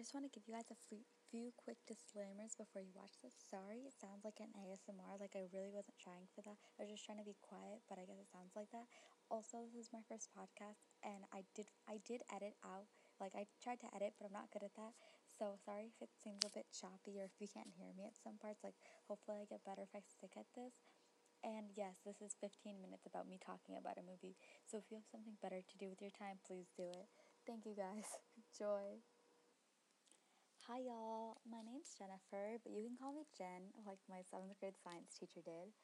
I just want to give you guys a few quick disclaimers before you watch this. Sorry, it sounds like an ASMR. Like I really wasn't trying for that. I was just trying to be quiet, but I guess it sounds like that. Also, this is my first podcast, and I did I did edit out. Like I tried to edit, but I'm not good at that. So sorry if it seems a bit choppy or if you can't hear me at some parts. Like hopefully I get better if I stick at this. And yes, this is 15 minutes about me talking about a movie. So if you have something better to do with your time, please do it. Thank you guys. Enjoy. Hi y'all, my name's Jennifer, but you can call me Jen, like my seventh grade science teacher did.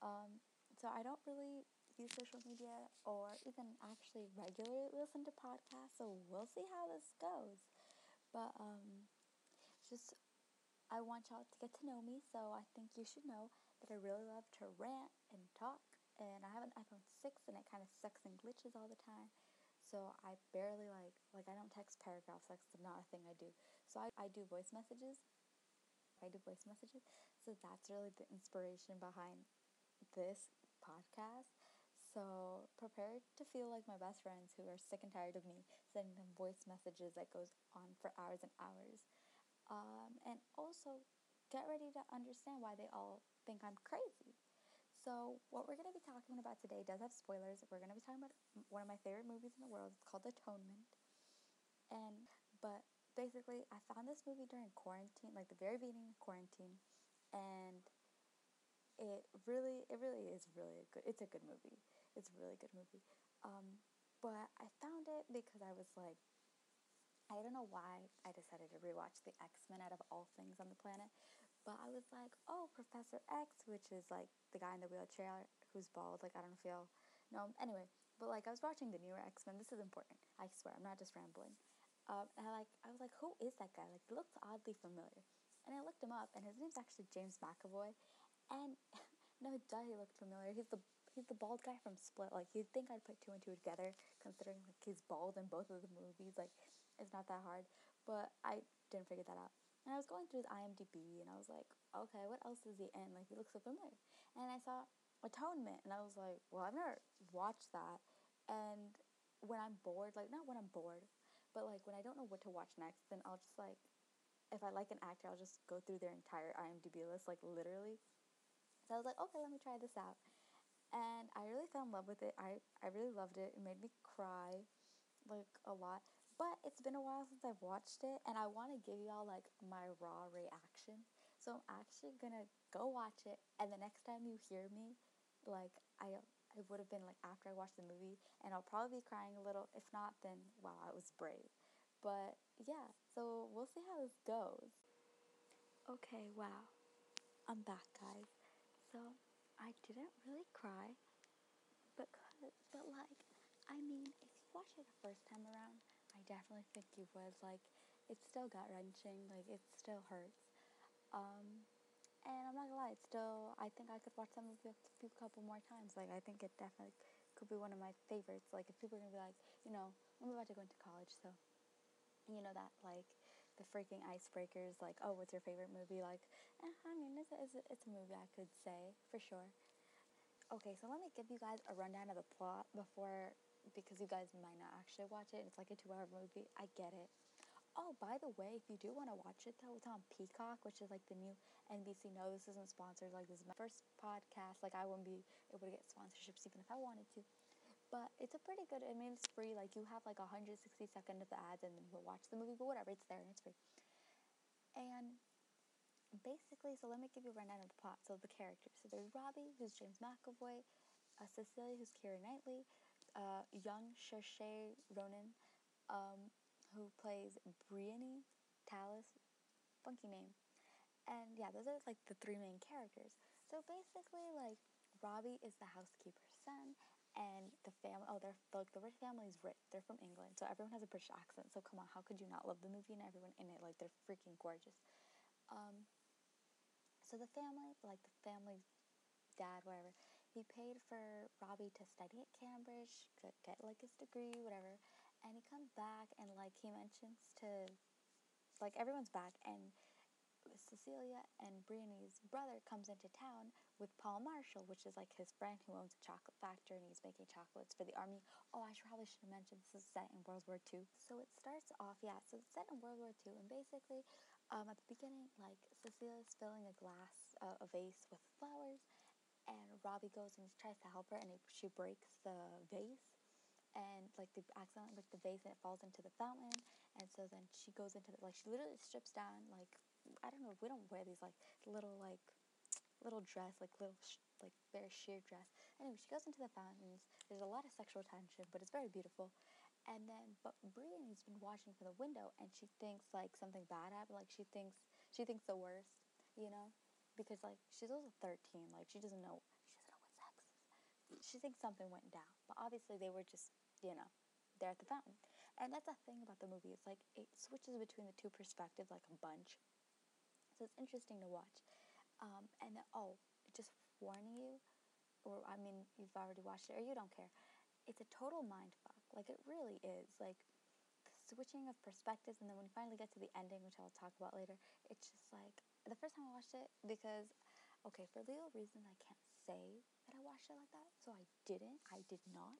Um, so I don't really use social media or even actually regularly listen to podcasts, so we'll see how this goes. But um, just I want y'all to get to know me, so I think you should know that I really love to rant and talk. And I have an iPhone 6 and it kind of sucks and glitches all the time. So I barely like like I don't text paragraphs. That's not a thing I do. So I, I do voice messages. I do voice messages. So that's really the inspiration behind this podcast. So prepare to feel like my best friends who are sick and tired of me sending them voice messages that goes on for hours and hours. Um, and also get ready to understand why they all think I'm crazy. So, what we're going to be talking about today does have spoilers. We're going to be talking about one of my favorite movies in the world. It's called Atonement. And, but basically, I found this movie during quarantine, like the very beginning of quarantine. And it really, it really is really a good, it's a good movie. It's a really good movie. Um, but I found it because I was like, I don't know why I decided to rewatch the X Men out of all things on the planet, but I was like, oh, Professor X, which is like the guy in the wheelchair who's bald. Like, I don't feel. No, anyway, but like I was watching the newer X Men. This is important. I swear, I'm not just rambling. Um, and I like, I was like, who is that guy? Like, he looks oddly familiar. And I looked him up, and his name's actually James McAvoy. And no, duh, he looked familiar. He's the he's the bald guy from Split. Like, you'd think I'd put two and two together, considering like he's bald in both of the movies. Like, it's not that hard. But I didn't figure that out. And I was going through his IMDb and I was like, okay, what else is he in? Like, he looks so familiar. And I saw Atonement and I was like, well, I've never watched that. And when I'm bored, like, not when I'm bored, but like when I don't know what to watch next, then I'll just like, if I like an actor, I'll just go through their entire IMDb list, like literally. So I was like, okay, let me try this out. And I really fell in love with it. I, I really loved it. It made me cry like a lot. But it's been a while since I've watched it, and I want to give y'all like my raw reaction. So I'm actually gonna go watch it, and the next time you hear me, like I I would have been like after I watched the movie, and I'll probably be crying a little. If not, then wow, I was brave. But yeah, so we'll see how this goes. Okay, wow, I'm back, guys. So I didn't really cry, but but like I mean, if you watch it the first time around I definitely think you would. Like, it's still gut wrenching. Like, it still hurts. Um, and I'm not gonna lie, it's still. I think I could watch of it a few couple more times. Like, I think it definitely could be one of my favorites. Like, if people are gonna be like, you know, I'm about to go into college, so you know that like the freaking icebreakers. Like, oh, what's your favorite movie? Like, eh, I mean, it's it's a, it's a movie I could say for sure. Okay, so let me give you guys a rundown of the plot before because you guys might not actually watch it. It's like a two hour movie. I get it. Oh, by the way, if you do want to watch it though, it's on Peacock, which is like the new NBC. No, this isn't sponsored. Like this is my first podcast. Like I wouldn't be able to get sponsorships even if I wanted to. But it's a pretty good. I mean, it's free. Like you have like 160 seconds of the ads, and then you watch the movie. But whatever, it's there and it's free. And basically, so let me give you a rundown of the plot. So the characters. So there's Robbie, who's James McAvoy, uh, Cecilia, who's Keira Knightley, uh, young Saoirse Ronan, um, who plays Briony Tallis, funky name. And yeah, those are like the three main characters. So basically, like Robbie is the housekeeper's son, and the family. Oh, they're like the rich family is rich. They're from England, so everyone has a British accent. So come on, how could you not love the movie and everyone in it? Like they're freaking gorgeous. Um, so the family, like the family's dad, whatever, he paid for Robbie to study at Cambridge, get, get like his degree, whatever. And he comes back and like he mentions to like everyone's back and Cecilia and Briony's brother comes into town with Paul Marshall, which is like his friend who owns a chocolate factory and he's making chocolates for the army. Oh, I probably should have mentioned this is set in World War II. So it starts off, yeah, so it's set in World War II, and basically, um, at the beginning, like Cecilia's filling a glass, uh, a vase with flowers, and Robbie goes and tries to help her, and he, she breaks the vase, and like they accidentally break the vase, and it falls into the fountain, and so then she goes into the, like she literally strips down like I don't know. We don't wear these like little like little dress, like little sh- like very sheer dress. Anyway, she goes into the fountains. There's a lot of sexual tension, but it's very beautiful. And then, but Briony's been watching from the window, and she thinks like something bad happened. Like she thinks she thinks the worst, you know, because like she's also 13. Like she doesn't know she doesn't know what sex is. She thinks something went down, but obviously they were just you know there at the fountain. And that's a thing about the movie. It's like it switches between the two perspectives like a bunch. So it's interesting to watch. Um, and then, oh, just warning you, or I mean, you've already watched it, or you don't care. It's a total mind fuck. Like it really is. Like switching of perspectives, and then when you finally get to the ending, which I'll talk about later, it's just like the first time I watched it because, okay, for legal reasons, I can't say that I watched it like that, so I didn't. I did not,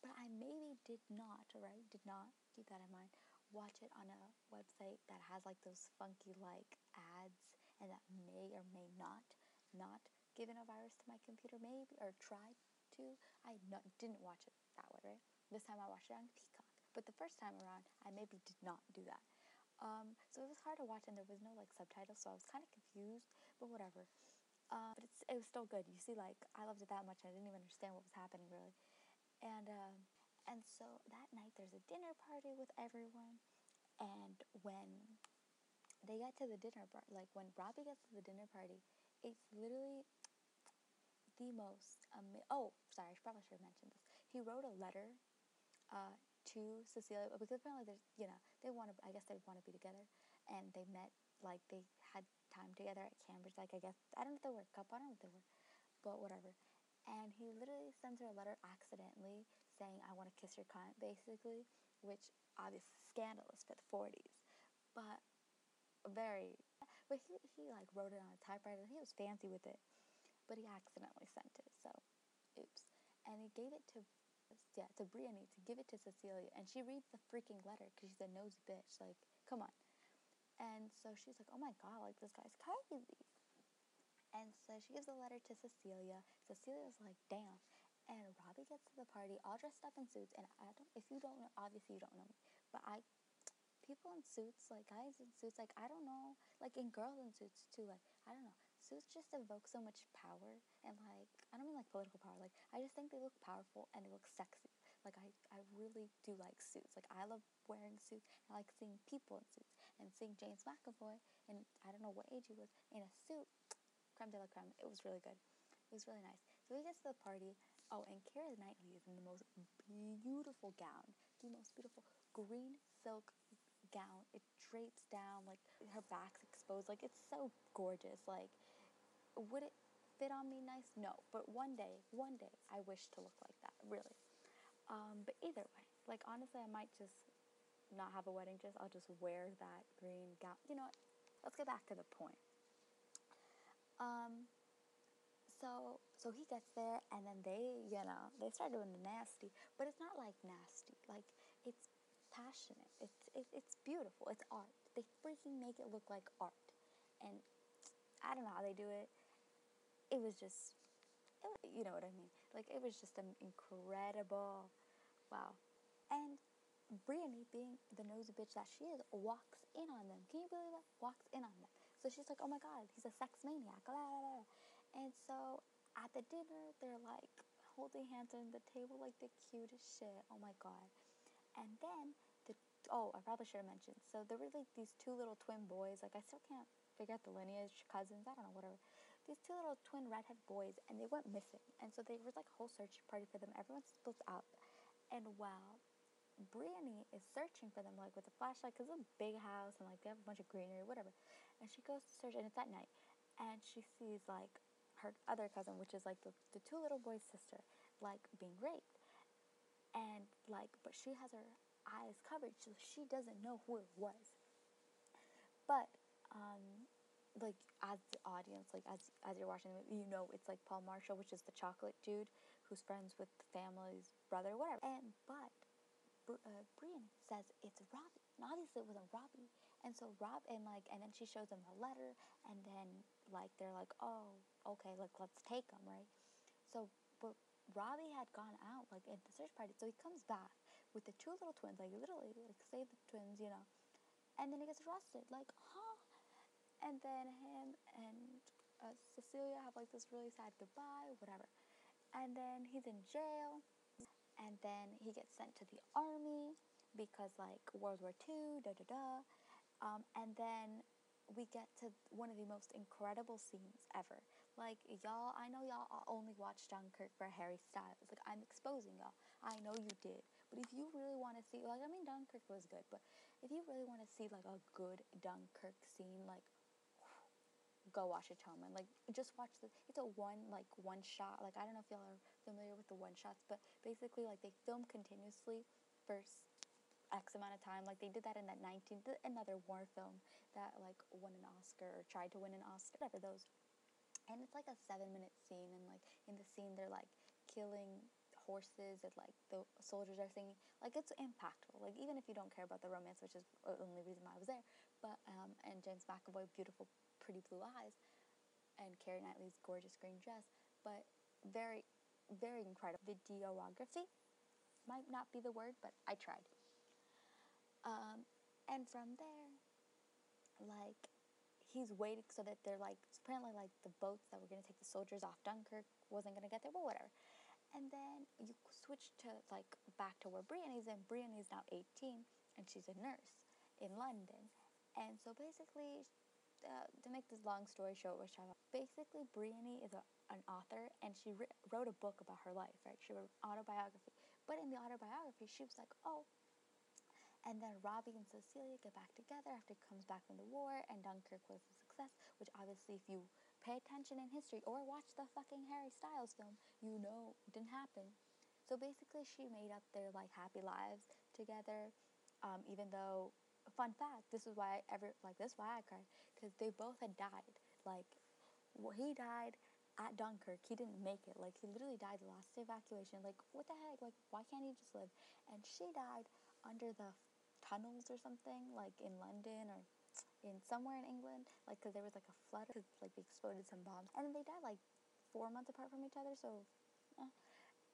but I maybe did not. Right? Did not keep that in mind watch it on a website that has like those funky like ads and that may or may not not given a virus to my computer maybe or tried to i not, didn't watch it that way right this time i watched it on peacock but the first time around i maybe did not do that um, so it was hard to watch and there was no like subtitles so i was kind of confused but whatever uh, but it's, it was still good you see like i loved it that much i didn't even understand what was happening really and um, and so that night there's a dinner party with everyone. And when they get to the dinner party, like when Robbie gets to the dinner party, it's literally the most. Oh, sorry, I probably should have mentioned this. He wrote a letter uh, to Cecilia because apparently there's, you know, they want to. I guess they want to be together, and they met like they had time together at Cambridge. Like I guess I don't know if they were a couple. I don't know if they were, but whatever. And he literally sends her a letter accidentally saying, I want to kiss your cunt, basically, which obviously scandalous for the 40s, but very, but he, he like wrote it on a typewriter. He was fancy with it, but he accidentally sent it, so oops. And he gave it to, yeah, to Briony to give it to Cecilia, and she reads the freaking letter because she's a nosy bitch, like, come on. And so she's like, oh my god, like, this guy's crazy. And so she gives the letter to Cecilia. Cecilia's like, damn. And Robbie gets to the party all dressed up in suits. And I don't, if you don't know, obviously you don't know me, but I, people in suits, like guys in suits, like I don't know, like in girls in suits too, like I don't know. Suits just evoke so much power and like I don't mean like political power. Like I just think they look powerful and they look sexy. Like I, I really do like suits. Like I love wearing suits. I like seeing people in suits and seeing James McAvoy and I don't know what age he was in a suit. Creme de la creme. It was really good. It was really nice. So he gets to the party Oh, and Keira Knightley is in the most beautiful gown, the most beautiful green silk gown. It drapes down, like her back's exposed. Like it's so gorgeous. Like, would it fit on me nice? No, but one day, one day, I wish to look like that. Really. Um, but either way, like honestly, I might just not have a wedding dress. I'll just wear that green gown. You know what? Let's get back to the point. Um, so so he gets there and then they you know they start doing the nasty but it's not like nasty like it's passionate it's it, it's beautiful it's art they freaking make it look like art and i don't know how they do it it was just you know what i mean like it was just an incredible wow and Briony, being the nosy bitch that she is, walks in on them. Can you believe that? Walks in on them. So she's like, oh my god, he's a sex maniac. And so at the dinner, they're like holding hands on the table like the cutest shit. Oh my god. And then the oh, I probably should have mentioned. So there were like these two little twin boys. Like I still can't figure out the lineage, cousins. I don't know, whatever. These two little twin redhead boys, and they went missing. And so there was like a whole search party for them. Everyone splits up, and while Briony is searching for them, like with a flashlight, because it's a big house and like they have a bunch of greenery, whatever. And she goes to search, and it's at night, and she sees like her other cousin, which is like the, the two little boys' sister, like being raped. And like, but she has her eyes covered, so she doesn't know who it was. But um, like as the audience, like as as you're watching the movie, you know it's like Paul Marshall, which is the chocolate dude who's friends with the family's brother, whatever. And but uh, Brian says it's Robbie, and obviously it wasn't Robbie. And so Rob and like, and then she shows him the letter, and then like they're like, oh, okay, like let's take him, right? So, but Robbie had gone out like in the search party, so he comes back with the two little twins, like literally like save the twins, you know, and then he gets arrested, like huh? And then him and uh, Cecilia have like this really sad goodbye, whatever. And then he's in jail, and then he gets sent to the army because like World War II, da da da. Um, and then we get to one of the most incredible scenes ever. Like y'all, I know y'all only watch Dunkirk for Harry Styles. Like I'm exposing y'all. I know you did. But if you really want to see, like I mean, Dunkirk was good, but if you really want to see like a good Dunkirk scene, like go watch Atonement. Like just watch the it's a one like one shot. Like I don't know if y'all are familiar with the one shots, but basically like they film continuously for X amount of time. Like they did that in that 19 th- another war film that like won an Oscar or tried to win an Oscar, whatever those. And it's like a seven minute scene, and like in the scene they're like killing horses and like the soldiers are singing. Like it's impactful. Like even if you don't care about the romance, which is the only reason why I was there, but um and James McAvoy, beautiful pretty blue eyes and Keira Knightley's gorgeous green dress, but very, very incredible. Videography might not be the word, but I tried. Um, and from there, like, he's waiting so that they're like, apparently, like, the boats that were to take the soldiers off Dunkirk wasn't to get there, but whatever. And then you switch to, like, back to where Briony's in. Briony's now 18, and she's a nurse in London. And so basically, uh, to make this long story short, which I basically Briony is a, an author and she ri- wrote a book about her life, right? She wrote autobiography, but in the autobiography, she was like, oh. And then Robbie and Cecilia get back together after he comes back from the war, and Dunkirk was a success. Which obviously, if you pay attention in history or watch the fucking Harry Styles film, you know didn't happen. So basically, she made up their like happy lives together, um, even though fun fact this is why I ever like this is why I cried because they both had died. Like well, he died at Dunkirk. He didn't make it. Like he literally died the last evacuation. Like what the heck? Like why can't he just live? And she died under the tunnels or something like in London or in somewhere in England like because there was like a flood because like they exploded some bombs. And they died like four months apart from each other so.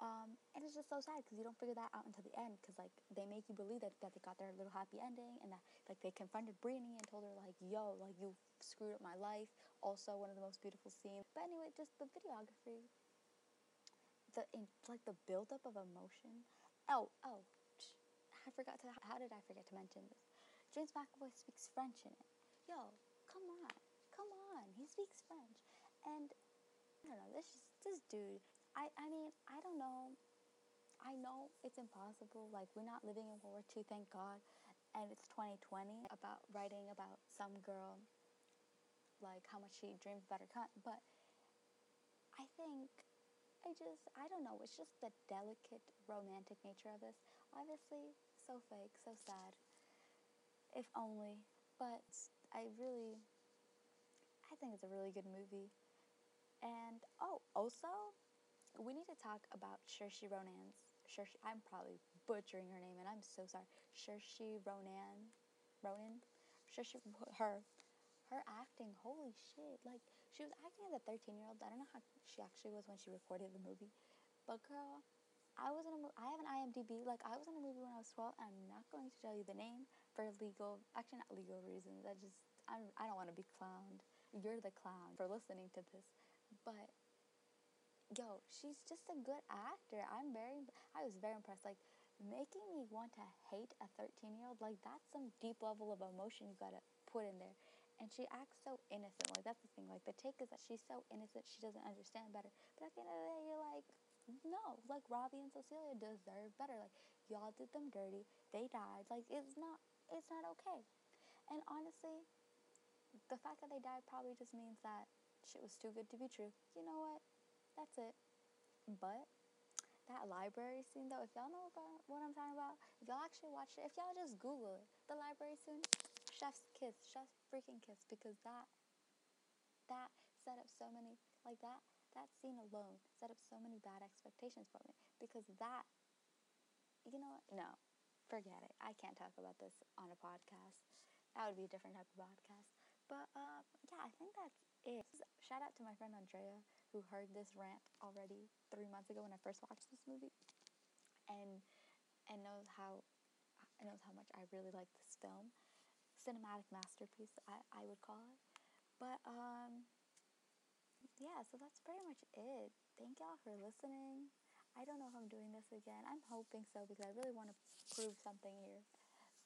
Um, and it's just so sad because you don't figure that out until the end because like they make you believe that, that they got their little happy ending and that like they confronted Briony and told her like yo like you screwed up my life. Also one of the most beautiful scenes. But anyway just the videography. The in, like the buildup of emotion. Oh oh I forgot to how did I forget to mention this? James McAvoy speaks French in it. Yo come on come on he speaks French. And I don't know this this dude I, I mean, I don't know. I know it's impossible. Like, we're not living in World War II, thank God. And it's 2020 about writing about some girl, like how much she dreams about her cunt. But I think, I just, I don't know. It's just the delicate, romantic nature of this. Obviously, so fake, so sad. If only. But I really, I think it's a really good movie. And, oh, also, we need to talk about Saoirse Ronan's. Saoirse, I'm probably butchering her name, and I'm so sorry. Saoirse Ronan, Ronan, Saoirse, her, her acting. Holy shit! Like she was acting as a 13 year old. I don't know how she actually was when she recorded the movie, but girl, I was in a movie. I have an IMDb. Like I was in a movie when I was 12. and I'm not going to tell you the name for legal, actually not legal reasons. I just I'm, I don't want to be clowned. You're the clown for listening to this, but yo, she's just a good actor. I'm very, I was very impressed. Like, making me want to hate a 13 year old, like, that's some deep level of emotion you gotta put in there. And she acts so innocent. Like, that's the thing. Like, the take is that she's so innocent, she doesn't understand better. But at the end of the day, you're like, no, like, Robbie and Cecilia deserve better. Like, y'all did them dirty. They died. Like, it's not, it's not okay. And honestly, the fact that they died probably just means that shit was too good to be true. You know what? That's it. But that library scene though, if y'all know about what I'm talking about, if y'all actually watched it, if y'all just Google it, the library scene, chef's kiss, chef's freaking kiss, because that that set up so many like that that scene alone set up so many bad expectations for me because that you know what? No, forget it. I can't talk about this on a podcast. That would be a different type of podcast. But um, yeah, I think that's it. Shout out to my friend Andrea who heard this rant already three months ago when I first watched this movie, and and knows how knows how much I really like this film, cinematic masterpiece. I, I would call it. But um, yeah, so that's pretty much it. Thank y'all for listening. I don't know if I'm doing this again. I'm hoping so because I really want to prove something here.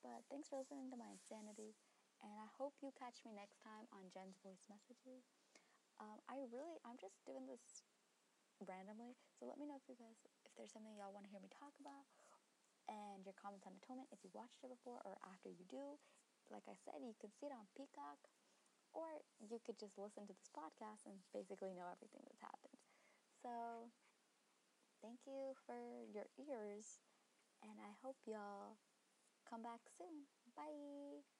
But thanks for listening to my insanity. And I hope you catch me next time on Jen's voice messages. Um, I really, I'm just doing this randomly. So let me know if you guys, if there's something y'all want to hear me talk about. And your comments on Atonement if you watched it before or after you do. Like I said, you can see it on Peacock. Or you could just listen to this podcast and basically know everything that's happened. So thank you for your ears, and I hope y'all come back soon. Bye.